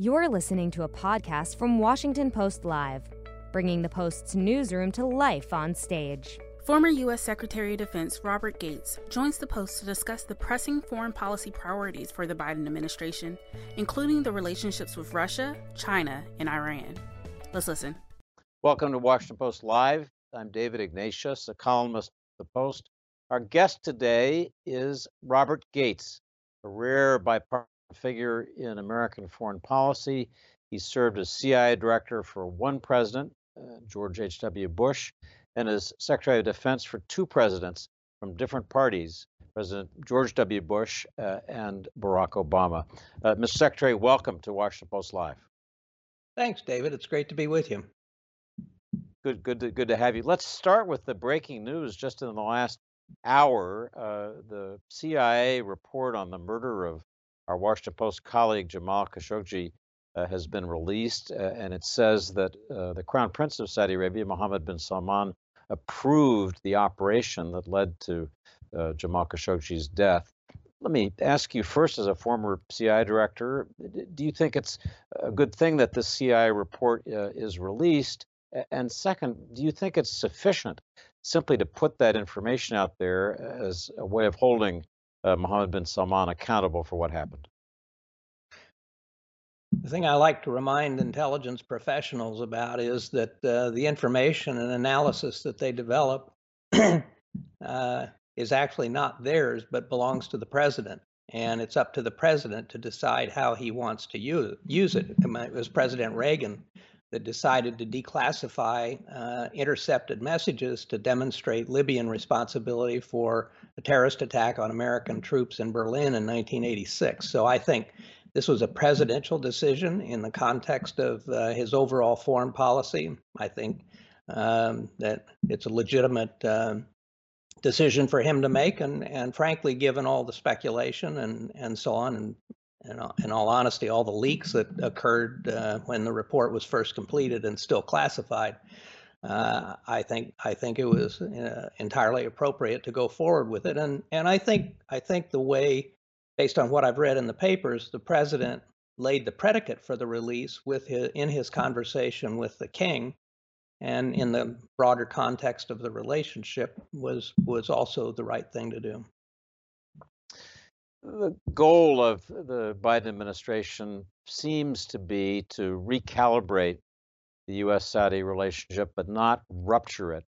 You're listening to a podcast from Washington Post Live, bringing the Post's newsroom to life on stage. Former U.S. Secretary of Defense Robert Gates joins the Post to discuss the pressing foreign policy priorities for the Biden administration, including the relationships with Russia, China, and Iran. Let's listen. Welcome to Washington Post Live. I'm David Ignatius, a columnist at the Post. Our guest today is Robert Gates, a rare bipartisan figure in American foreign policy. He served as CIA director for one president, uh, George H.W. Bush, and as Secretary of Defense for two presidents from different parties, President George W. Bush uh, and Barack Obama. Uh, Mr. Secretary, welcome to Washington Post Live. Thanks, David. It's great to be with you. Good, good, to, good to have you. Let's start with the breaking news. Just in the last hour, uh, the CIA report on the murder of our Washington Post colleague Jamal Khashoggi uh, has been released, uh, and it says that uh, the Crown Prince of Saudi Arabia, Mohammed bin Salman, approved the operation that led to uh, Jamal Khashoggi's death. Let me ask you first, as a former CIA director, do you think it's a good thing that the CIA report uh, is released? And second, do you think it's sufficient simply to put that information out there as a way of holding uh, Mohammed bin Salman accountable for what happened? The thing I like to remind intelligence professionals about is that uh, the information and analysis that they develop uh, is actually not theirs, but belongs to the president. And it's up to the president to decide how he wants to use, use it. It was President Reagan that decided to declassify uh, intercepted messages to demonstrate Libyan responsibility for a terrorist attack on American troops in Berlin in 1986. So I think this was a presidential decision in the context of uh, his overall foreign policy. I think um, that it's a legitimate um, decision for him to make, and and frankly, given all the speculation and and so on, and in, in all honesty, all the leaks that occurred uh, when the report was first completed and still classified, uh, I think I think it was uh, entirely appropriate to go forward with it. And and I think I think the way, based on what I've read in the papers, the president laid the predicate for the release with his, in his conversation with the king, and in the broader context of the relationship was was also the right thing to do the goal of the Biden administration seems to be to recalibrate the U.S. Saudi relationship, but not rupture it.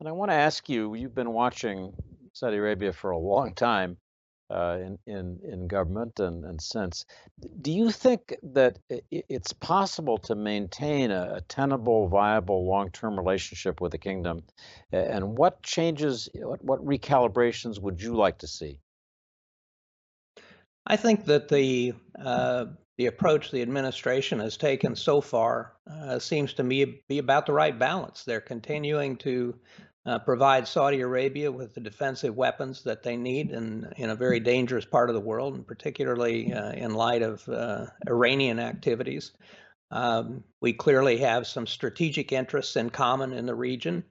And I want to ask you you've been watching Saudi Arabia for a long time uh, in, in, in government and, and since. Do you think that it's possible to maintain a, a tenable, viable, long term relationship with the kingdom? And what changes, what, what recalibrations would you like to see? I think that the uh, the approach the administration has taken so far uh, seems to me be about the right balance. They're continuing to uh, provide Saudi Arabia with the defensive weapons that they need in, in a very dangerous part of the world, and particularly uh, in light of uh, Iranian activities. Um, we clearly have some strategic interests in common in the region,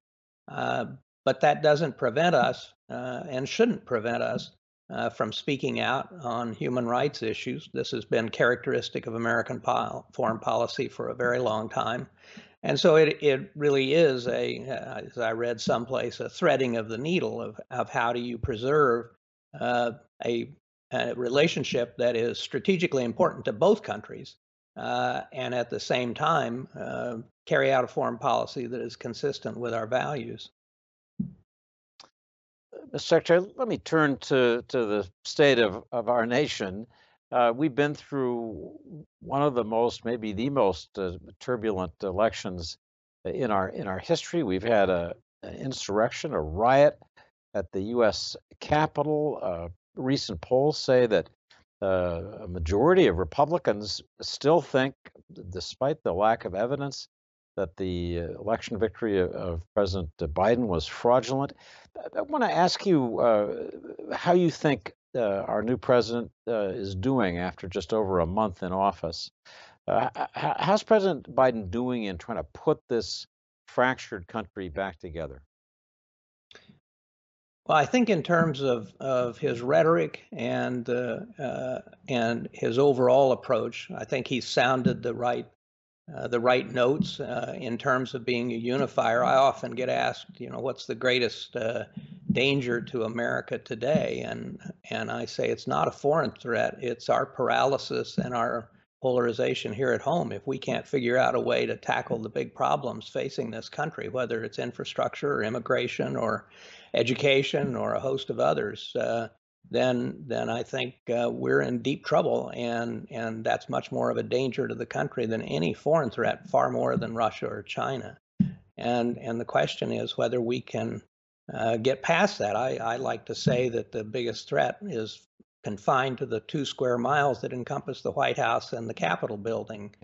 uh, but that doesn't prevent us and shouldn't prevent us uh, from speaking out on human rights issues. This has been characteristic of American po- foreign policy for a very long time. And so it, it really is a, uh, as I read someplace, a threading of the needle of, of how do you preserve uh, a, a, relationship that is strategically important to both countries uh, and at the same time uh, carry out a foreign policy that is consistent with our values. Mr. Secretary, let me turn to, to the state of, of our nation. Uh, we've been through one of the most, maybe the most uh, turbulent elections in our in our history. We've had a, an insurrection, a riot at the U.S. Capitol. Uh, recent polls say that uh, a majority of Republicans still think, despite the lack of evidence, that the uh, election victory of President Biden was fraudulent. I want to ask you uh, how you think uh, our new president uh, is doing after just over a month in office. Uh, how's President Biden doing in trying to put this fractured country back together? Well, I think in terms of, of his rhetoric and uh, and his overall approach, I think he sounded the right uh, the right notes uh, in terms of being a unifier. I often get asked, you know, what's the greatest uh, danger to America today? And and I say it's not a foreign threat; it's our paralysis and our polarization here at home. If we can't figure out a way to tackle the big problems facing this country, whether it's infrastructure or immigration or education or a host of others, uh, then then I think uh, we're in deep trouble, and and that's much more of a danger to the country than any foreign threat, far more than Russia or China. And and the question is whether we can uh, get past that. I, I like to say that the biggest threat is confined to the two square miles that encompass the White House and the Capitol building.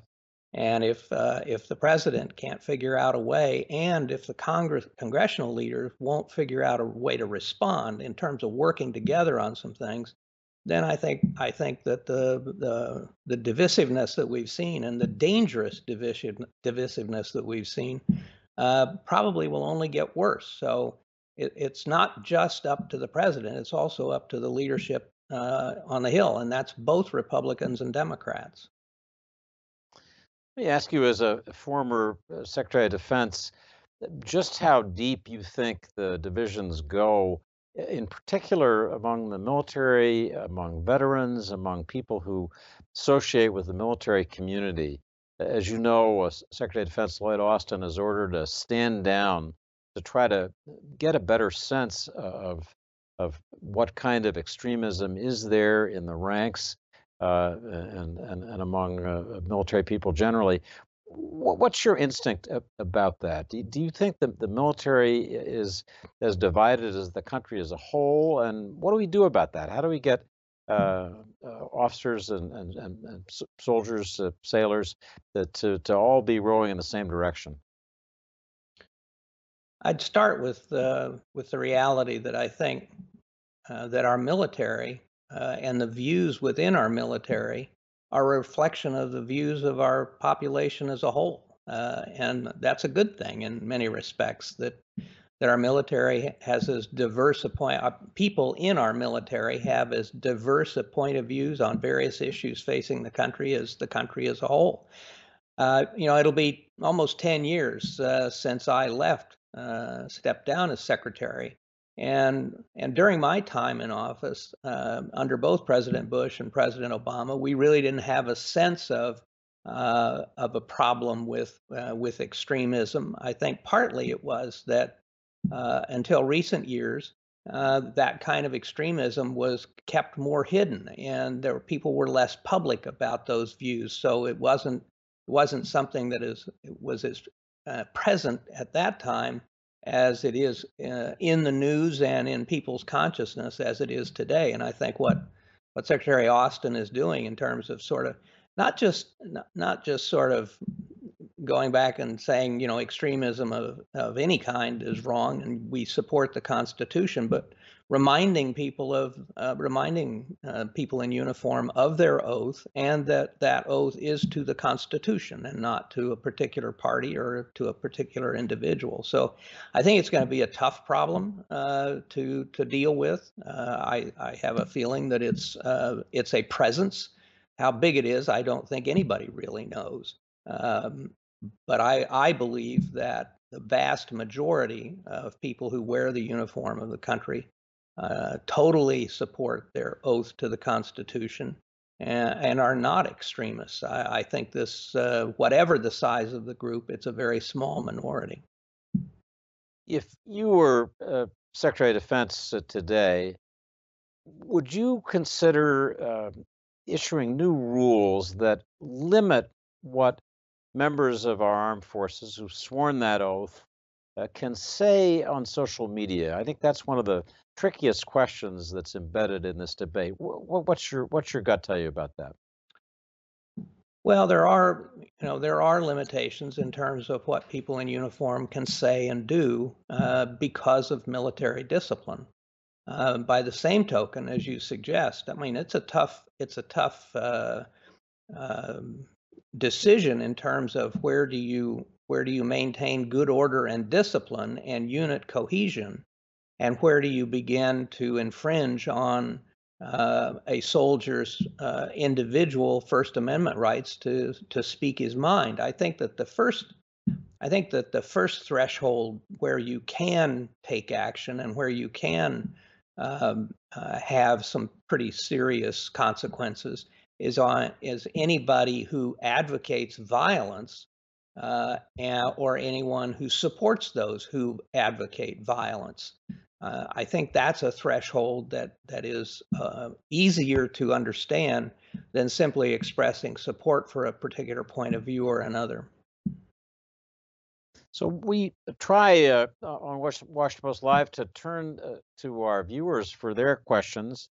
And if uh, if the president can't figure out a way, and if the Congress congressional leaders won't figure out a way to respond in terms of working together on some things, then I think I think that the the the divisiveness that we've seen and the dangerous divisive, divisiveness that we've seen uh, probably will only get worse. So it, it's not just up to the president; it's also up to the leadership uh, on the Hill, and that's both Republicans and Democrats. Let me ask you, as a former uh, Secretary of Defense, just how deep you think the divisions go, in particular among the military, among veterans, among people who associate with the military community. As you know, uh, Secretary of Defense Lloyd Austin has ordered a stand down to try to get a better sense of of what kind of extremism is there in the ranks uh, and, and, and among uh, military people generally. What's your instinct about that? Do, you think that the military is as divided as the country as a whole? And what do we do about that? How do we get uh, uh, officers and, and, and, soldiers, uh, sailors, to, to all be rowing in the same direction? I'd start with uh, with the reality that I think uh, that our military uh, and the views within our military are a reflection of the views of our population as a whole. Uh, and that's a good thing in many respects that that our military has as diverse a point uh, people in our military have as diverse a point of views on various issues facing the country as the country as a whole uh, you know it'll be almost 10 years uh, since i left uh, stepped down as secretary and and during my time in office, uh, under both President Bush and President Obama, we really didn't have a sense of uh, of a problem with uh, with extremism. I think partly it was that uh, until recent years, uh, that kind of extremism was kept more hidden, and there were, people were less public about those views. So it wasn't wasn't something that is was as uh, present at that time as it is uh, in the news and in people's consciousness as it is today. And I think what what Secretary Austin is doing in terms of sort of not just not, not just sort of going back and saying you know extremism of, of any kind is wrong and we support the Constitution, but reminding people of uh, reminding uh, people in uniform of their oath and that that oath is to the Constitution and not to a particular party or to a particular individual. So I think it's going to be a tough problem uh, to to deal with. Uh, I I have a feeling that it's uh, it's a presence. How big it is, I don't think anybody really knows. Um, but I I believe that the vast majority of people who wear the uniform of the country uh, totally support their oath to the Constitution and, and are not extremists. I, I think this, uh, whatever the size of the group, it's a very small minority. If you were uh, Secretary of Defense uh, today, would you consider um, issuing new rules that limit what members of our armed forces who've sworn that oath uh, can say on social media. I think that's one of the trickiest questions that's embedded in this debate. What's your what's your gut tell you about that? Well, there are you know there are limitations in terms of what people in uniform can say and do uh, because of military discipline. Uh, by the same token, as you suggest, I mean it's a tough it's a tough uh, um, decision in terms of where do you where do you maintain good order and discipline and unit cohesion and where do you begin to infringe on uh, a soldier's uh, individual First Amendment rights to to speak his mind. I think that the first, I think that the first threshold where you can take action and where you can um, uh, have some pretty serious consequences is on is anybody who advocates violence uh, or anyone who supports those who advocate violence. Uh, I think that's a threshold that that is uh, easier to understand than simply expressing support for a particular point of view or another. So we try uh, on Washington Post Live to turn uh, to our viewers for their questions,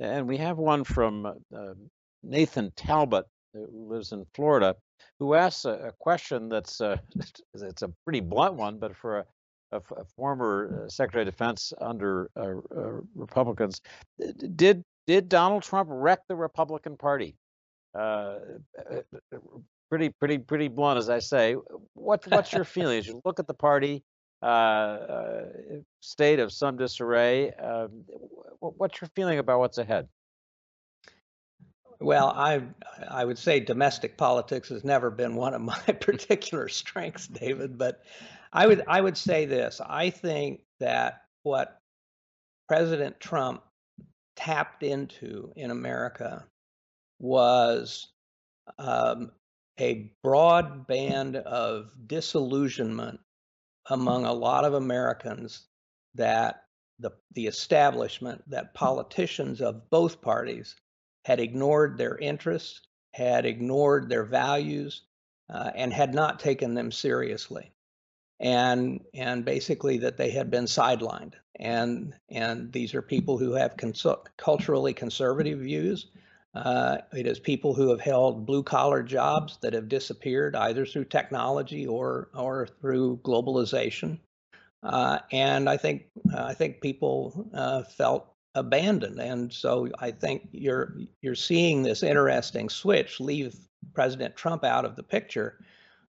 and we have one from uh, Nathan Talbot, who lives in Florida, who asks a, a question that's uh, it's a pretty blunt one, but for a a, a former uh, Secretary of Defense under uh, uh, Republicans. Did did Donald Trump wreck the Republican Party? pretty pretty pretty blunt, as I say. What what's your feeling as you look at the party? Uh, state of some disarray. Um, what's your feeling about what's ahead? Well, I I would say domestic politics has never been one of my particular strengths, David. But I would I would say this. I think that what President Trump tapped into in America was um, a broad band of disillusionment among a lot of Americans that the the establishment, that politicians of both parties had ignored their interests, had ignored their values, uh, and had not taken them seriously. And and basically that they had been sidelined. And and these are people who have cons- culturally conservative views. Uh, it is people who have held blue collar jobs that have disappeared either through technology or or through globalization. Uh, and I think uh, I think people uh, felt abandoned and so I think you're you're seeing this interesting switch leave President Trump out of the picture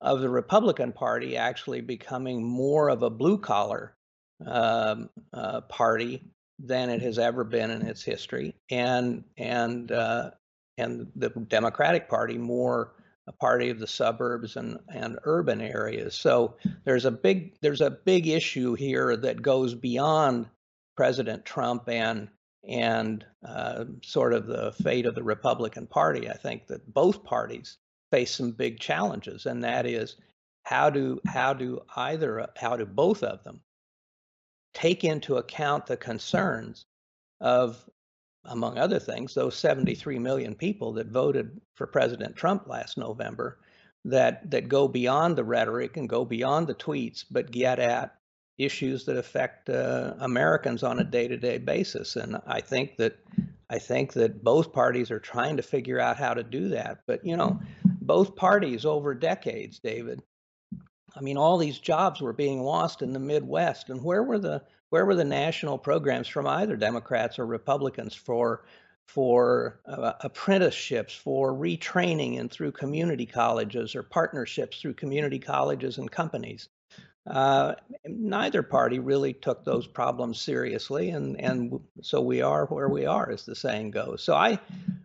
of the Republican Party actually becoming more of a blue collar um, uh, party than it has ever been in its history, and and uh, and the Democratic Party more a party of the suburbs and, and urban areas. So there's a big there's a big issue here that goes beyond President Trump and and uh, sort of the fate of the Republican Party. I think that both parties face some big challenges, and that is how do how do either how do both of them take into account the concerns of among other things those 73 million people that voted for President Trump last November that that go beyond the rhetoric and go beyond the tweets but get at issues that affect uh, Americans on a day-to-day basis and I think that I think that both parties are trying to figure out how to do that but you know both parties over decades, David. I mean, all these jobs were being lost in the Midwest, and where were the where were the national programs from either Democrats or Republicans for for uh, apprenticeships, for retraining and through community colleges or partnerships through community colleges and companies? Uh, neither party really took those problems seriously, and and so we are where we are, as the saying goes. So I,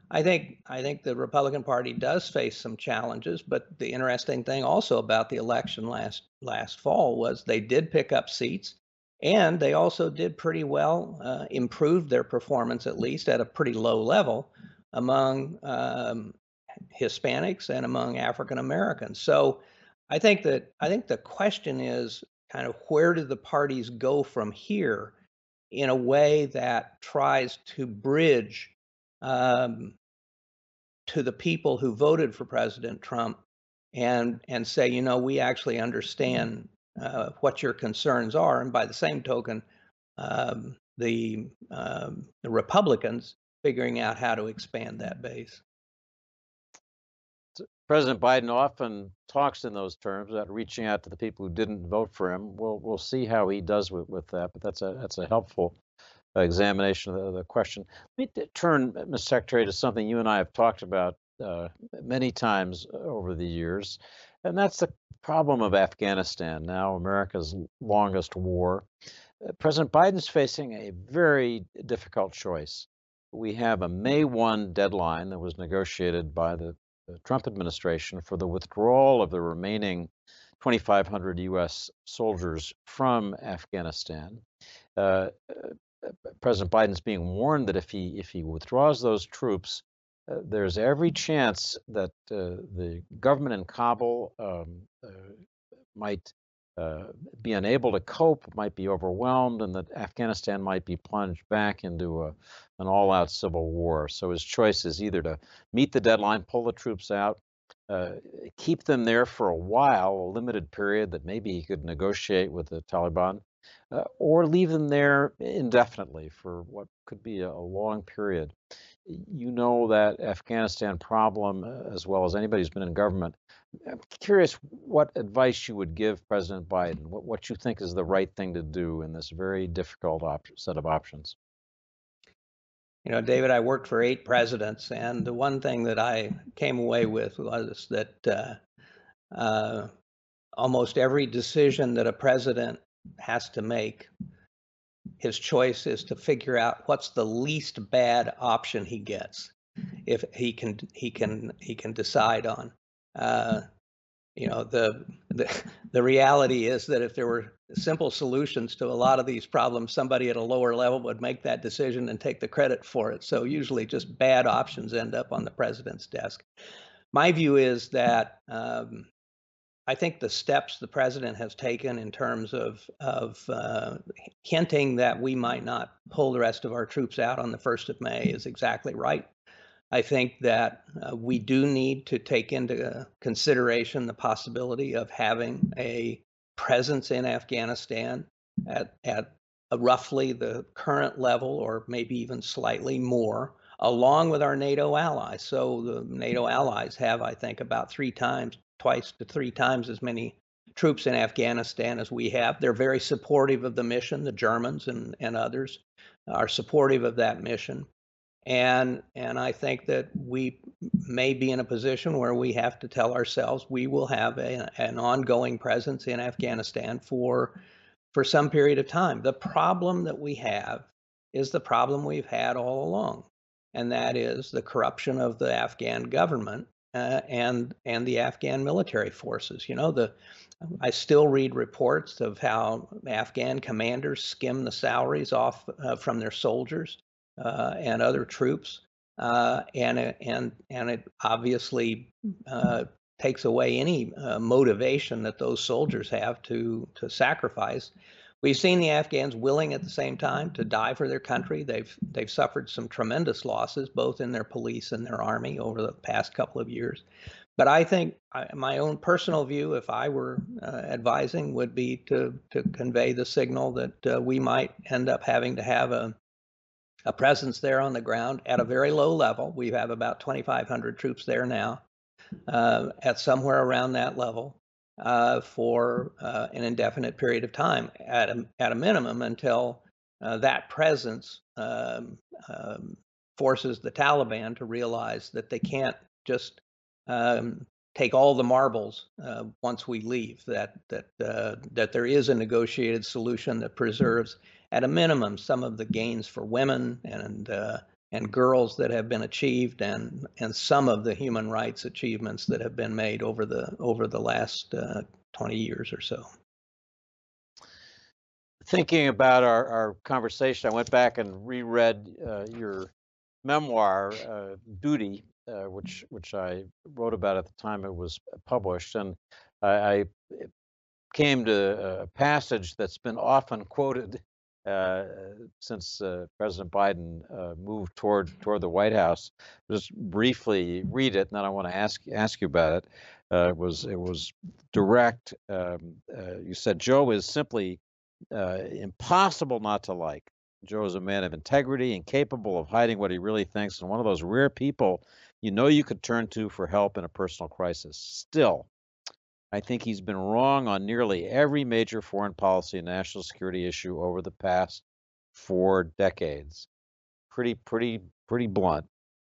I think I think the Republican Party does face some challenges, but the interesting thing also about the election last last fall was they did pick up seats, and they also did pretty well, uh, improved their performance at least at a pretty low level among um, Hispanics and among African Americans. So I think that I think the question is kind of where do the parties go from here in a way that tries to bridge um, to the people who voted for President Trump and and say, you know, we actually understand uh, what your concerns are, and by the same token, um, the um, the Republicans figuring out how to expand that base. President Biden often talks in those terms about reaching out to the people who didn't vote for him. We'll we'll see how he does with, with that, but that's a that's a helpful examination of the, question. Let me turn, Mr. Secretary, to something you and I have talked about uh, many times over the years, and that's the problem of Afghanistan. Now, America's longest war. President Biden's facing a very difficult choice. We have a May 1 deadline that was negotiated by the, the Trump administration for the withdrawal of the remaining 2,500 U.S. soldiers from Afghanistan. Uh, uh, President Biden's being warned that if he if he withdraws those troops, uh, there's every chance that uh, the government in Kabul um, uh, might uh, be unable to cope, might be overwhelmed, and that Afghanistan might be plunged back into a, an all out civil war. So his choice is either to meet the deadline, pull the troops out, uh, keep them there for a while, a limited period that maybe he could negotiate with the Taliban, uh, or leave them there indefinitely for what could be a, long period. You know that Afghanistan problem uh, as well as anybody who's been in government I'm curious what advice you would give President Biden, what, what you think is the right thing to do in this very difficult op- set of options. You know, David, I worked for eight presidents, and the one thing that I came away with was that uh, uh, almost every decision that a president has to make, his choice is to figure out what's the least bad option he gets, if he can he can he can decide on. Uh, you know, the, the the reality is that if there were simple solutions to a lot of these problems, somebody at a lower level would make that decision and take the credit for it. So usually, just bad options end up on the president's desk. My view is that um, I think the steps the president has taken in terms of of uh, hinting that we might not pull the rest of our troops out on the first of May is exactly right. I think that uh, we do need to take into consideration the possibility of having a presence in Afghanistan at, at roughly the current level or maybe even slightly more, along with our NATO allies. So the NATO allies have, I think, about three times, twice to three times as many troops in Afghanistan as we have. They're very supportive of the mission. The Germans and, and others are supportive of that mission and and I think that we may be in a position where we have to tell ourselves we will have a, an ongoing presence in Afghanistan for for some period of time. The problem that we have is the problem we've had all along, and that is the corruption of the Afghan government uh, and and the Afghan military forces. You know the I still read reports of how Afghan commanders skim the salaries off uh, from their soldiers uh, and other troops, uh, and and and it obviously uh, takes away any uh, motivation that those soldiers have to to sacrifice. We've seen the Afghans willing at the same time to die for their country. They've they've suffered some tremendous losses, both in their police and their army, over the past couple of years. But I think I, my own personal view, if I were uh, advising, would be to to convey the signal that uh, we might end up having to have a a presence there on the ground at a very low level. We have about 2,500 troops there now, uh, at somewhere around that level uh, for uh, an indefinite period of time, at a, at a minimum until uh, that presence um, um, forces the Taliban to realize that they can't just um, take all the marbles uh, once we leave. That that uh, that there is a negotiated solution that preserves at a minimum, some of the gains for women and uh, and girls that have been achieved, and and some of the human rights achievements that have been made over the over the last uh, 20 years or so. Thinking about our, our conversation, I went back and reread uh, your memoir, uh, Duty, uh, which which I wrote about at the time it was published, and I, I came to a passage that's been often quoted since uh, President Biden uh, moved toward toward the White House. Just briefly read it, and then I want to ask ask you about it. Uh, it was it was direct. Um, uh, you said Joe is simply uh, impossible not to like. Joe is a man of integrity and capable of hiding what he really thinks, and one of those rare people you know you could turn to for help in a personal crisis. Still, I think he's been wrong on nearly every major foreign policy and national security issue over the past four decades. Pretty, pretty, pretty blunt.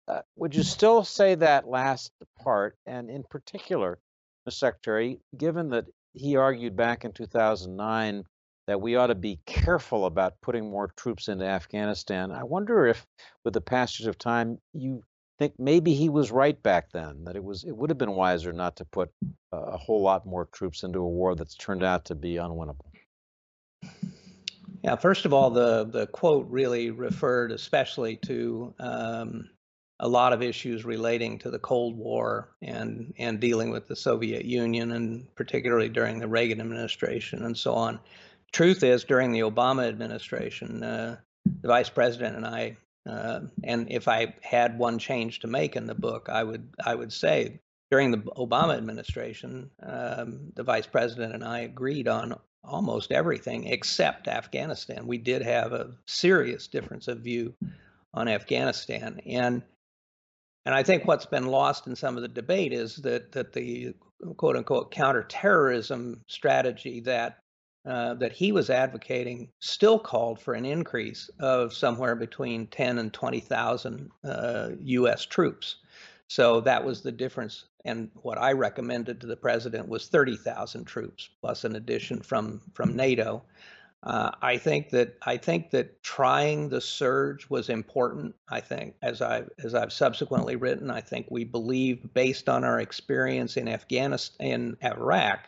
Uh, would you still say that last part, and in particular, Mr. Secretary, given that he argued back in 2009 that we ought to be careful about putting more troops into Afghanistan. I wonder if, with the passage of time, you think maybe he was right back then that it was it would have been wiser not to put a whole lot more troops into a war that's turned out to be unwinnable. Yeah, first of all, the the quote really referred especially to um, a lot of issues relating to the Cold War and and dealing with the Soviet Union, and particularly during the Reagan administration and so on. Truth is, during the Obama administration, uh, the vice president and I, uh, and if I had one change to make in the book, I would I would say during the Obama administration, um, the vice president and I agreed on almost everything except Afghanistan. We did have a serious difference of view on Afghanistan, and and I think what's been lost in some of the debate is that that the quote unquote counterterrorism strategy that uh, that he was advocating still called for an increase of somewhere between 10 and 20,000 uh, U.S. troops. So that was the difference. And what I recommended to the president was 30,000 troops plus an addition from from NATO. Uh, I think that I think that trying the surge was important. I think, as I as I've subsequently written, I think we believe, based on our experience in Afghanistan, in Iraq,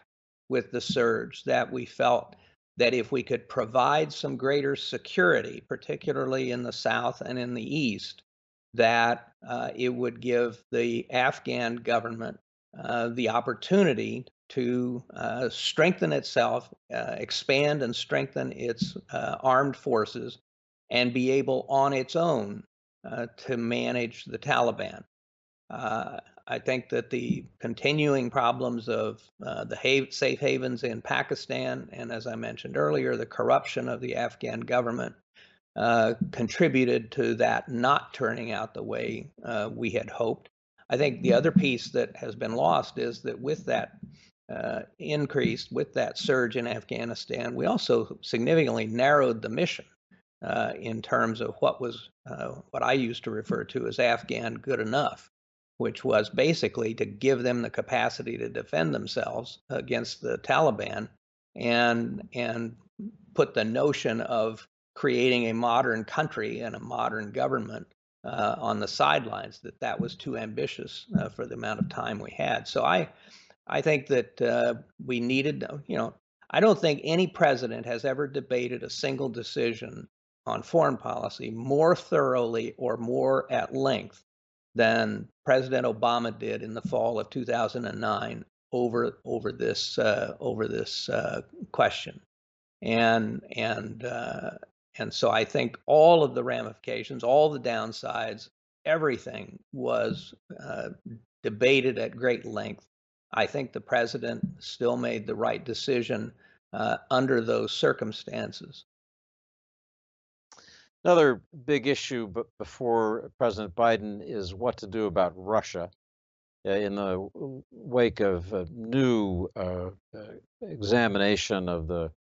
with the surge, that we felt that if we could provide some greater security, particularly in the south and in the east, that uh, it would give the Afghan government uh, the opportunity to uh, strengthen itself, uh, expand and strengthen its uh, armed forces, and be able on its own uh, to manage the Taliban. Uh, I think that the continuing problems of the ha- safe havens in Pakistan, and as I mentioned earlier, the corruption of the Afghan government contributed to that not turning out the way we had hoped. I think the other piece that has been lost is that with that uh, increased with that surge in Afghanistan, we also significantly narrowed the mission uh, in terms of what was uh, what I used to refer to as Afghan good enough, which was basically to give them the capacity to defend themselves against the Taliban, and and put the notion of creating a modern country and a modern government uh, on the sidelines. That that was too ambitious uh, for the amount of time we had. So I I think that uh, we needed, you know, I don't think any president has ever debated a single decision on foreign policy more thoroughly or more at length than President Obama did in the fall of 2009 over over this uh, over this uh, question, and and uh, and so I think all of the ramifications, all the downsides, everything was uh, debated at great length I think the president still made the right decision uh, under those circumstances. Another big issue before President Biden is what to do about Russia. Uh, in the wake of a new uh, uh examination of the,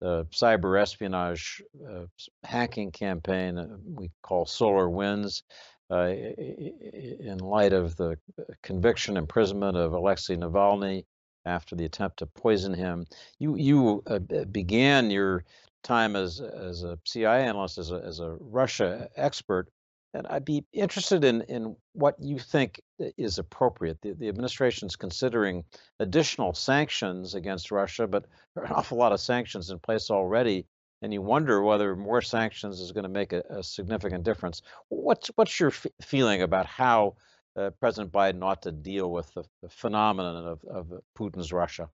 the cyber espionage uh, hacking campaign uh, we call SolarWinds, uh, in light of the conviction imprisonment of Alexei Navalny after the attempt to poison him. You you uh, began your time as as a CIA analyst, as a as a Russia expert, and I'd be interested in in what you think is appropriate. The, the administration's considering additional sanctions against Russia, but there are an awful lot of sanctions in place already and you wonder whether more sanctions is going to make a, a significant difference. What's what's your f- feeling about how uh, President Biden ought to deal with the, the phenomenon of, of Putin's Russia?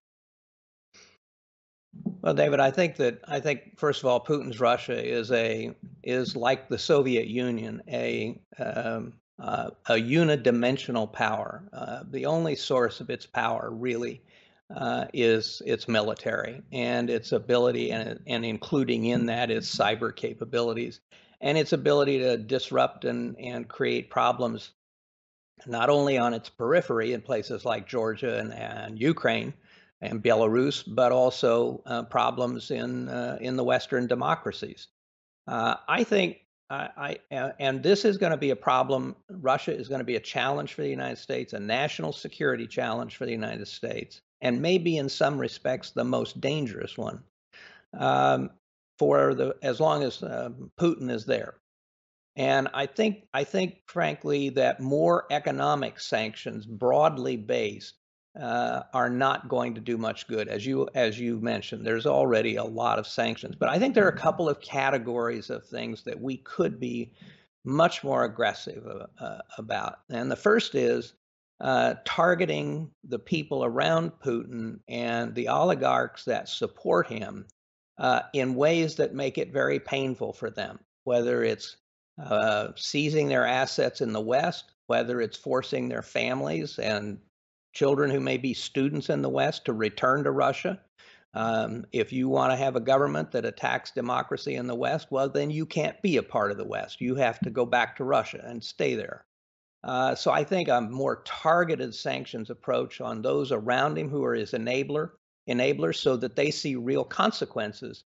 Well, David, I think that I think first of all, Putin's Russia is a is like the Soviet Union, a um, uh, a unidimensional power. Uh, the only source of its power really uh, is its military and its ability, and, and including in that its cyber capabilities and its ability to disrupt and, and create problems not only on its periphery in places like Georgia and, and Ukraine and Belarus, but also uh, problems in uh, in the Western democracies. Uh, I think I, I, and this is going to be a problem. Russia is going to be a challenge for the United States, a national security challenge for the United States and maybe in some respects the most dangerous one. um, for the as long as uh, Putin is there. And I think I think frankly that more economic sanctions, broadly based, uh, are not going to do much good. As you as you mentioned, there's already a lot of sanctions, but I think there are a couple of categories of things that we could be much more aggressive uh, uh about. And the first is uh, targeting the people around Putin and the oligarchs that support him uh, in ways that make it very painful for them, whether it's uh, seizing their assets in the West, whether it's forcing their families and children who may be students in the West to return to Russia. Um, if you want to have a government that attacks democracy in the West, well, then you can't be a part of the West. You have to go back to Russia and stay there. Uh, so I think a more targeted sanctions approach on those around him who are his enabler, enablers, so that they see real consequences,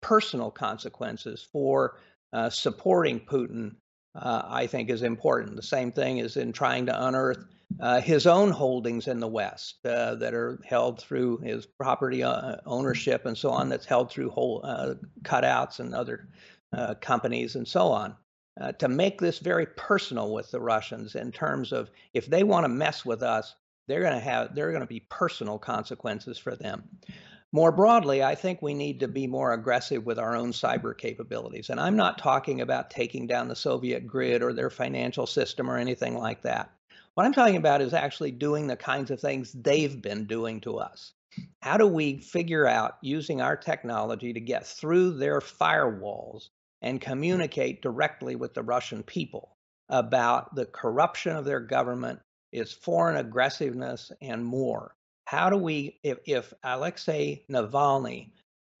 personal consequences for uh, supporting Putin, uh, I think is important. The same thing is in trying to unearth uh, his own holdings in the West uh, that are held through his property ownership and so on, that's held through whole cutouts and other companies and so on. to make this very personal with the Russians in terms of if they want to mess with us, they're going to have they're going to be personal consequences for them. More broadly, I think we need to be more aggressive with our own cyber capabilities. And I'm not talking about taking down the Soviet grid or their financial system or anything like that. What I'm talking about is actually doing the kinds of things they've been doing to us. How do we figure out using our technology to get through their firewalls and communicate directly with the Russian people about the corruption of their government, its foreign aggressiveness, and more? How do we if, if alexei navalny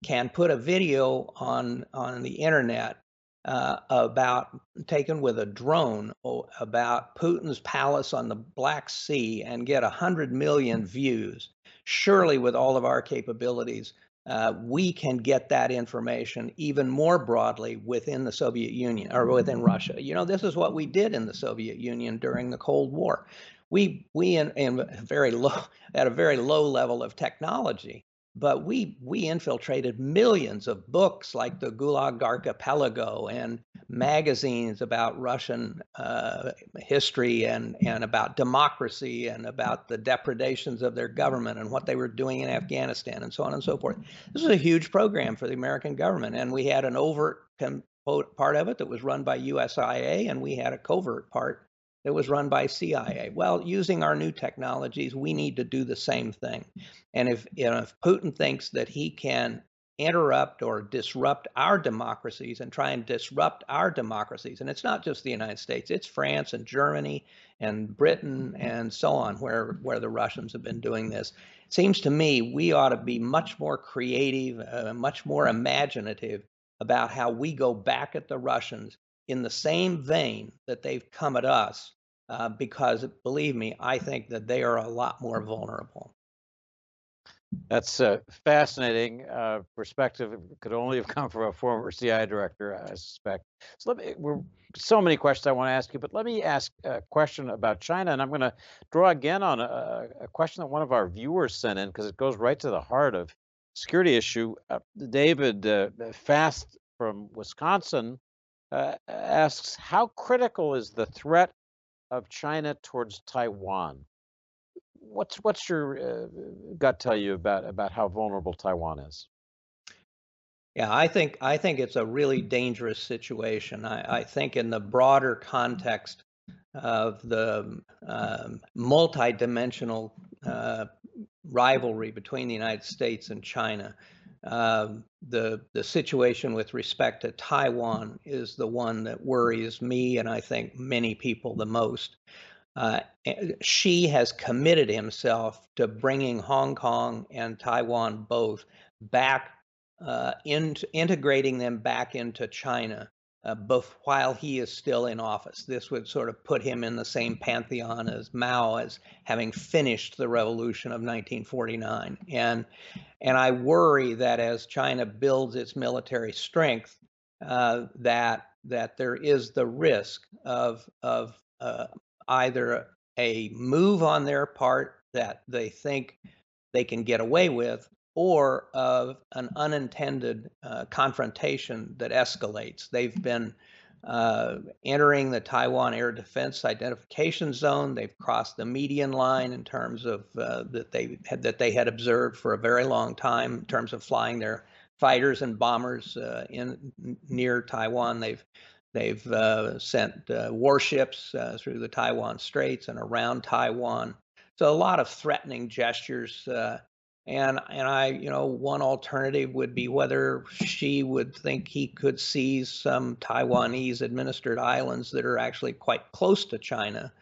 can put a video on on the internet uh, about taken with a drone about Putin's palace on the Black Sea and get 100 million views, surely with all of our capabilities, uh, we can get that information even more broadly within the Soviet Union or within Russia. You know, this is what we did in the Soviet Union during the Cold War we we in, in very low at a very low level of technology but we we infiltrated millions of books like the Gulag Archipelago and magazines about Russian uh, history and and about democracy and about the depredations of their government and what they were doing in Afghanistan and so on and so forth. This was a huge program for the American government, and we had an overt part of it that was run by USIA, and we had a covert part that was run by CIA. Well, using our new technologies, we need to do the same thing. And if, you know, if Putin thinks that he can interrupt or disrupt our democracies and try and disrupt our democracies, and it's not just the United States, it's France and Germany and Britain and so on, where, where the Russians have been doing this. It seems to me we ought to be much more creative, uh, much more imaginative about how we go back at the Russians in the same vein that they've come at us, uh, because believe me, I think that they are a lot more vulnerable. That's a fascinating uh, perspective. It could only have come from a former CIA director, I suspect. So let me, we're so many questions I want to ask you, but let me ask a question about China, and I'm going to draw again on a, a question that one of our viewers sent in because it goes right to the heart of security issue. Uh, David uh, Fast from Wisconsin uh, asks how critical is the threat of China towards Taiwan? What's what's your uh, gut tell you about about how vulnerable Taiwan is? Yeah, I think I think it's a really dangerous situation. I, I think in the broader context of the um, multi-dimensional uh, rivalry between the United States and China, um, the the situation with respect to Taiwan is the one that worries me and I think many people the most. Uh, Xi has committed himself to bringing Hong Kong and Taiwan both back uh, into integrating them back into China uh, both while he is still in office. This would sort of put him in the same pantheon as Mao as having finished the revolution of 1949. And and I worry that as China builds its military strength, uh, that that there is the risk of of uh, either a move on their part that they think they can get away with, or of an unintended uh, confrontation that escalates. They've been uh, entering the Taiwan air defense identification zone. They've crossed the median line in terms of uh, that they had that they had observed for a very long time in terms of flying their fighters and bombers uh, in near Taiwan. They've they've uh, sent uh, warships uh, through the Taiwan Straits and around Taiwan. So a lot of threatening gestures and and I, you know, one alternative would be whether Xi would think he could seize some Taiwanese administered islands that are actually quite close to China,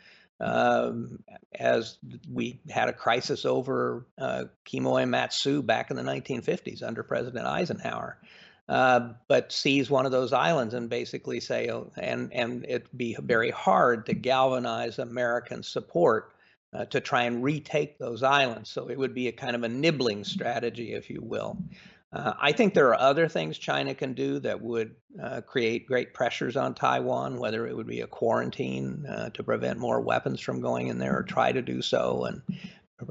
um, as we had a crisis over uh, Quemoy Matsu back in the 1950s under President Eisenhower. Uh, but seize one of those islands and basically say, oh, and and it'd be very hard to galvanize American support uh, to try and retake those islands. So it would be a kind of a nibbling strategy, if you will. Uh, I think there are other things China can do that would uh, create great pressures on Taiwan, whether it would be a quarantine uh, to prevent more weapons from going in there or try to do so, and,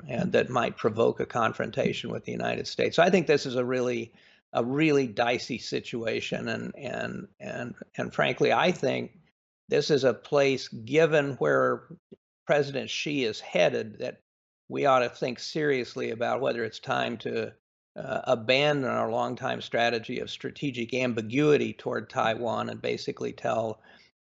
and that might provoke a confrontation with the United States. So I think this is a really a really dicey situation, and and and and frankly, I think this is a place, given where President Xi is headed, that we ought to think seriously about whether it's time to uh, abandon our longtime strategy of strategic ambiguity toward Taiwan and basically tell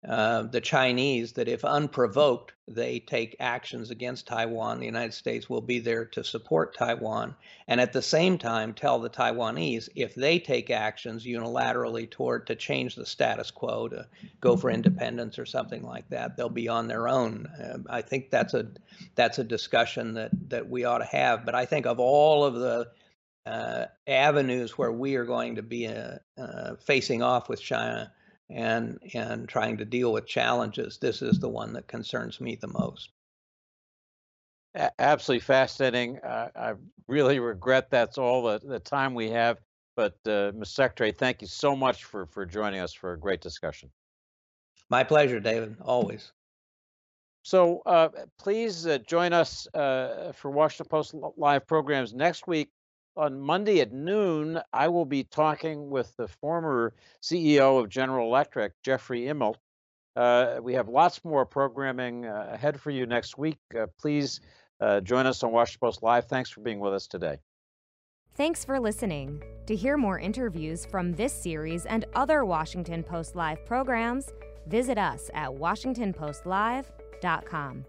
uh, the Chinese that if unprovoked, they take actions against Taiwan, the United States will be there to support Taiwan. And at the same time, tell the Taiwanese if they take actions unilaterally toward to change the status quo, to go for independence or something like that, they'll be on their own. Uh, I think that's a that's a discussion that that we ought to have. But I think of all of the uh, avenues where we are going to be uh, uh facing off with China and and trying to deal with challenges, this is the one that concerns me the most. Absolutely fascinating. Uh, I really regret that's all the, the time we have. But, uh, Ms. Secretary, thank you so much for, for joining us for a great discussion. My pleasure, David, always. So uh, please uh, join us uh, for Washington Post Live programs next week on Monday at noon, I will be talking with the former CEO of General Electric, Jeffrey Immelt. Uh, we have lots more programming uh, ahead for you next week. Uh, please uh, join us on Washington Post Live. Thanks for being with us today. Thanks for listening. To hear more interviews from this series and other Washington Post Live programs, visit us at WashingtonPostLive.com.